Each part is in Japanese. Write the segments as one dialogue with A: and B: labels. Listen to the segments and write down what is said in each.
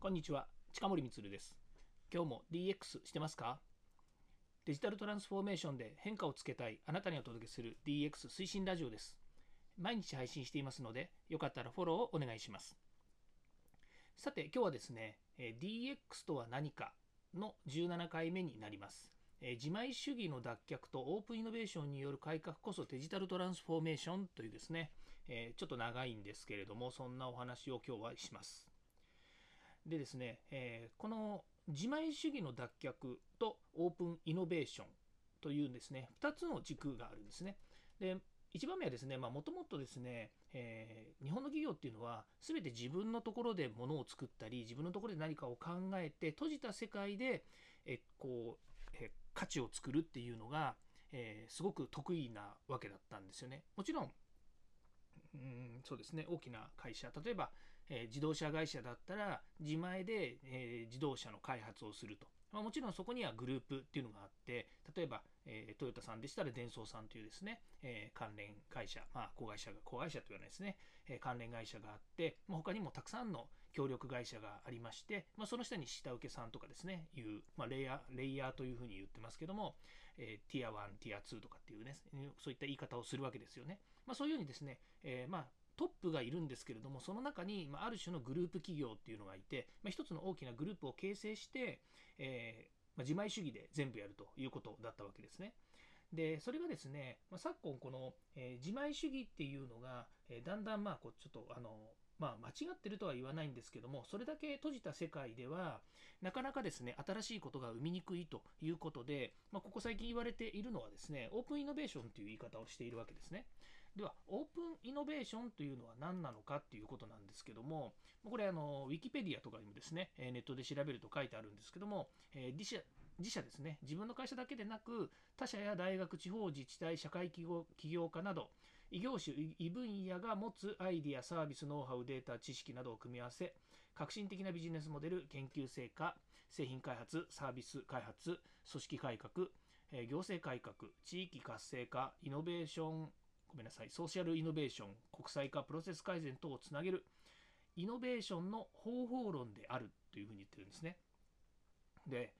A: こんにちは。近森光です。今日も DX してますか？デジタルトランスフォーメーションで変化をつけたい。あなたにお届けする DX 推進ラジオです。毎日配信していますのでよかったらフォローをお願いします。さて今日はですね DX とは何かの17回目になります。自前主義の脱却とオープンイノベーションによる改革こそデジタルトランスフォーメーションというですね、えちょっと長いんですけれどもそんなお話を今日はします。でですね、えー、この自前主義の脱却とオープンイノベーションというですね、2つの軸があるんですね。で、1番目はですね、もともとですね、えー、日本の企業っていうのは、全て自分のところで物を作ったり、自分のところで何かを考えて、閉じた世界で、えこう、え価値を作るっていうのが、えー、すごく得意なわけだったんですよね。もちろん、うんそうですね、大きな会社、例えば、え、自動車会社だったら自前で、え、自動車の開発をすると。ま、もちろんそこにはグループっていうのがあって、例えば、えー、トヨタさんでしたらデンソーさんというですね、えー、関連会社、まあ、子会社が、子会社と言わないですね、えー、関連会社があって、まあ、他にもたくさんの協力会社がありまして、まあ、その下に下請けさんとかですね、いう、まあ、レイヤー、レイヤーというふうに言ってますけども、えー、ティア1、ティア2とかっていうね、そういった言い方をするわけですよね。まあ、そういうふうにですね、えー、まあ、トップがいるんですけれども、その中に、まあ、る種のグループ企業っていうのがいて、まあ、一つの大きなグループを形成して、えー、まあ、自前主義で全部やるということだったわけですね。で、それがですね、まあ、昨今この、えー、自前主義っていうのが、えー、だんだんまあこうちょっとあのまあ、間違ってるとは言わないんですけども、それだけ閉じた世界では、なかなかですね、新しいことが生みにくいということで、まあ、ここ最近言われているのはですね、オープンイノベーションという言い方をしているわけですね。では、オープンイノベーションというのは何なのかっていうことなんですけども、これ、あの、ウィキペディアとかにもですね、ネットで調べると書いてあるんですけども、自社、自社ですね、自分の会社だけでなく、他社や大学、地方自治体、社会企業起業家など、異業種、異分野が持つアイディア、サービス、ノウハウ、データ、知識などを組み合わせ、革新的なビジネスモデル、研究成果、製品開発、サービス開発、組織改革、行政改革、地域活性化、イノベーション、ごめんなさい、ソーシャルイノベーション、国際化、プロセス改善等をつなげる、イノベーションの方法論であるというふうに言ってるんですね。で、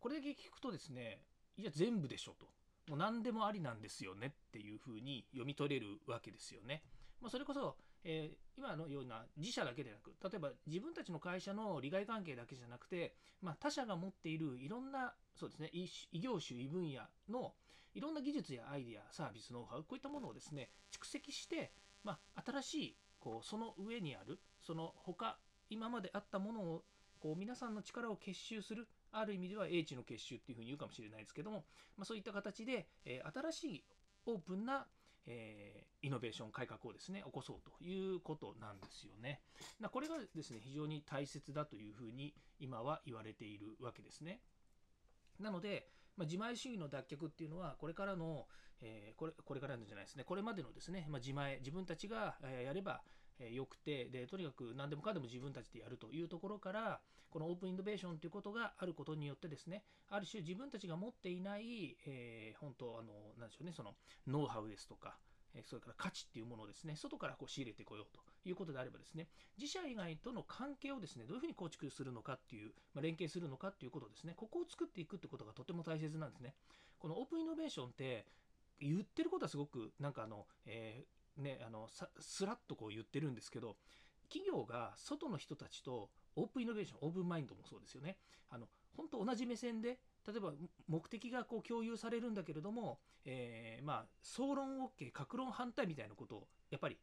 A: これだけ聞くとですね、いや、全部でしょと。もう何でもありなんですよねっていうふうに読み取れるわけですよね。まあ、それこそ、えー、今のような自社だけでなく、例えば自分たちの会社の利害関係だけじゃなくて、まあ、他社が持っているいろんな、そうですね、異業種、異分野のいろんな技術やアイデア、サービス、ノウハウ、こういったものをですね、蓄積して、まあ、新しい、こう、その上にある、その他、今まであったものを、こう、皆さんの力を結集する、ある意味では英知の結集っていうふうに言うかもしれないですけども、まあ、そういった形で、えー、新しいオープンな、えー、イノベーション改革をですね起こそうということなんですよね。これがですね非常に大切だというふうに今は言われているわけですね。なので、まあ、自前主義の脱却っていうのはこれからの、えー、これこれからのじゃないですねこれまでのですね、まあ、自前自分たちがやればよくてでとにかく何でもかんでも自分たちでやるというところからこのオープンイノベーションということがあることによってですねある種自分たちが持っていない、えー、本当あのなんでしょうねそのノウハウですとかそれから価値っていうものをですね、外からこう仕入れてこようということであればですね、自社以外との関係をですね、どういうふうに構築するのかっていう、まあ、連携するのかっていうことですね、ここを作っていくってことがとても大切なんですね。このオープンイノベーションって言ってることはすごくなんかあの、えー、ね、あのすらっとこう言ってるんですけど、企業が外の人たちとオープンイノベーション、オープンマインドもそうですよね。あの本当同じ目線で例えば目的がこう共有されるんだけれども、えー、まあ総論 OK 格論反対みたいなことをやっぱり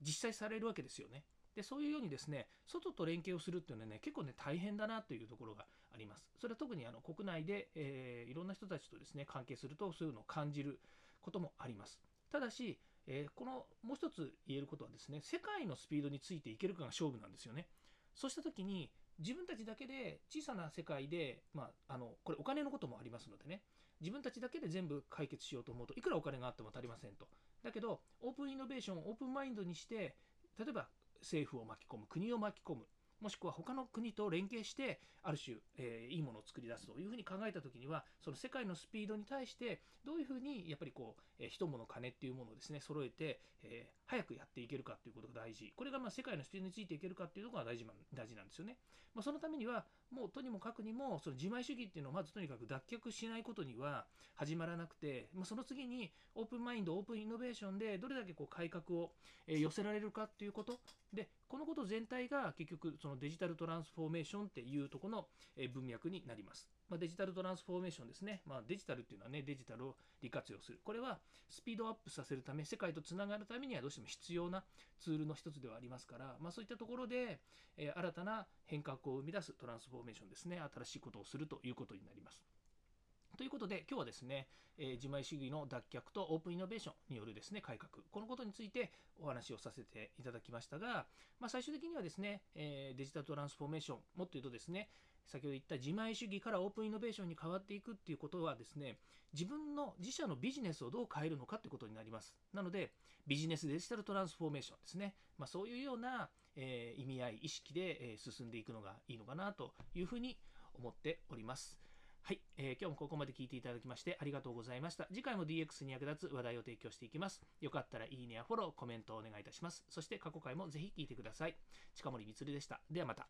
A: 実際されるわけですよね。でそういうようにですね外と連携をするっていうのはね結構ね大変だなというところがあります。それは特にあの国内で、えー、いろんな人たちとですね関係するとそういうのを感じることもあります。ただし、えー、このもう一つ言えることはですね世界のスピードについていけるかが勝負なんですよね。そうした時に自分たちだけで小さな世界で、まあ、あのこれお金のこともありますのでね。自分たちだけで全部解決しようと思うといくらお金があっても足りませんと。だけどオープンイノベーションオープンマインドにして例えば政府を巻き込む国を巻き込む。もしくは他の国と連携してある種、えー、いいものを作り出すというふうに考えた時にはその世界のスピードに対してどういうふうにやっぱりこう、えー、人物金っていうものをですね揃えて、えー、早くやっていけるかということが大事。これがまあ世界のスピードについていけるかっていうところが大事大事なんですよね、まあ、そのためにはもうとにもかくにもその自前主義っていうのをまずとにかく脱却しないことには始まらなくて、まあ、その次にオープンマインドオープンイノベーションでどれだけこう改革を寄せられるかっていうこと。でこのこと全体が結局そのデジタルトランスフォーメーションっていうところの文脈になります。まあ、デジタルトランスフォーメーションですね。まあ、デジタルっていうのはね、デジタルを利活用する。これはスピードアップさせるため、世界とつながるためにはどうしても必要なツールの一つではありますから、まあ、そういったところで、えー、新たな変革を生み出すトランスフォーメーションですね。新しいことをするということになります。ということで、今日はですね、えー、自前主義の脱却とオープンイノベーションによるですね、改革、このことについてお話をさせていただきましたが、まあ、最終的にはですね、えー、デジタルトランスフォーメーション、もっと言うとですね、先ほど言った自前主義からオープンイノベーションに変わっていくっていうことはですね、自分の自社のビジネスをどう変えるのかってことになります。なので、ビジネスデジタルトランスフォーメーションですね。まあ、そういうような、えー、意味合い、意識で、え、進んでいくのがいいのかなというふうに思っております。はい、えー、今日もここまで聞いていただきましてありがとうございました。次回も DX に役立つ話題を提供していきます。よかったらいいねやフォロー、コメントをお願いいたします。そして過去回もぜひ聞いてください。近森光でした。ではまた。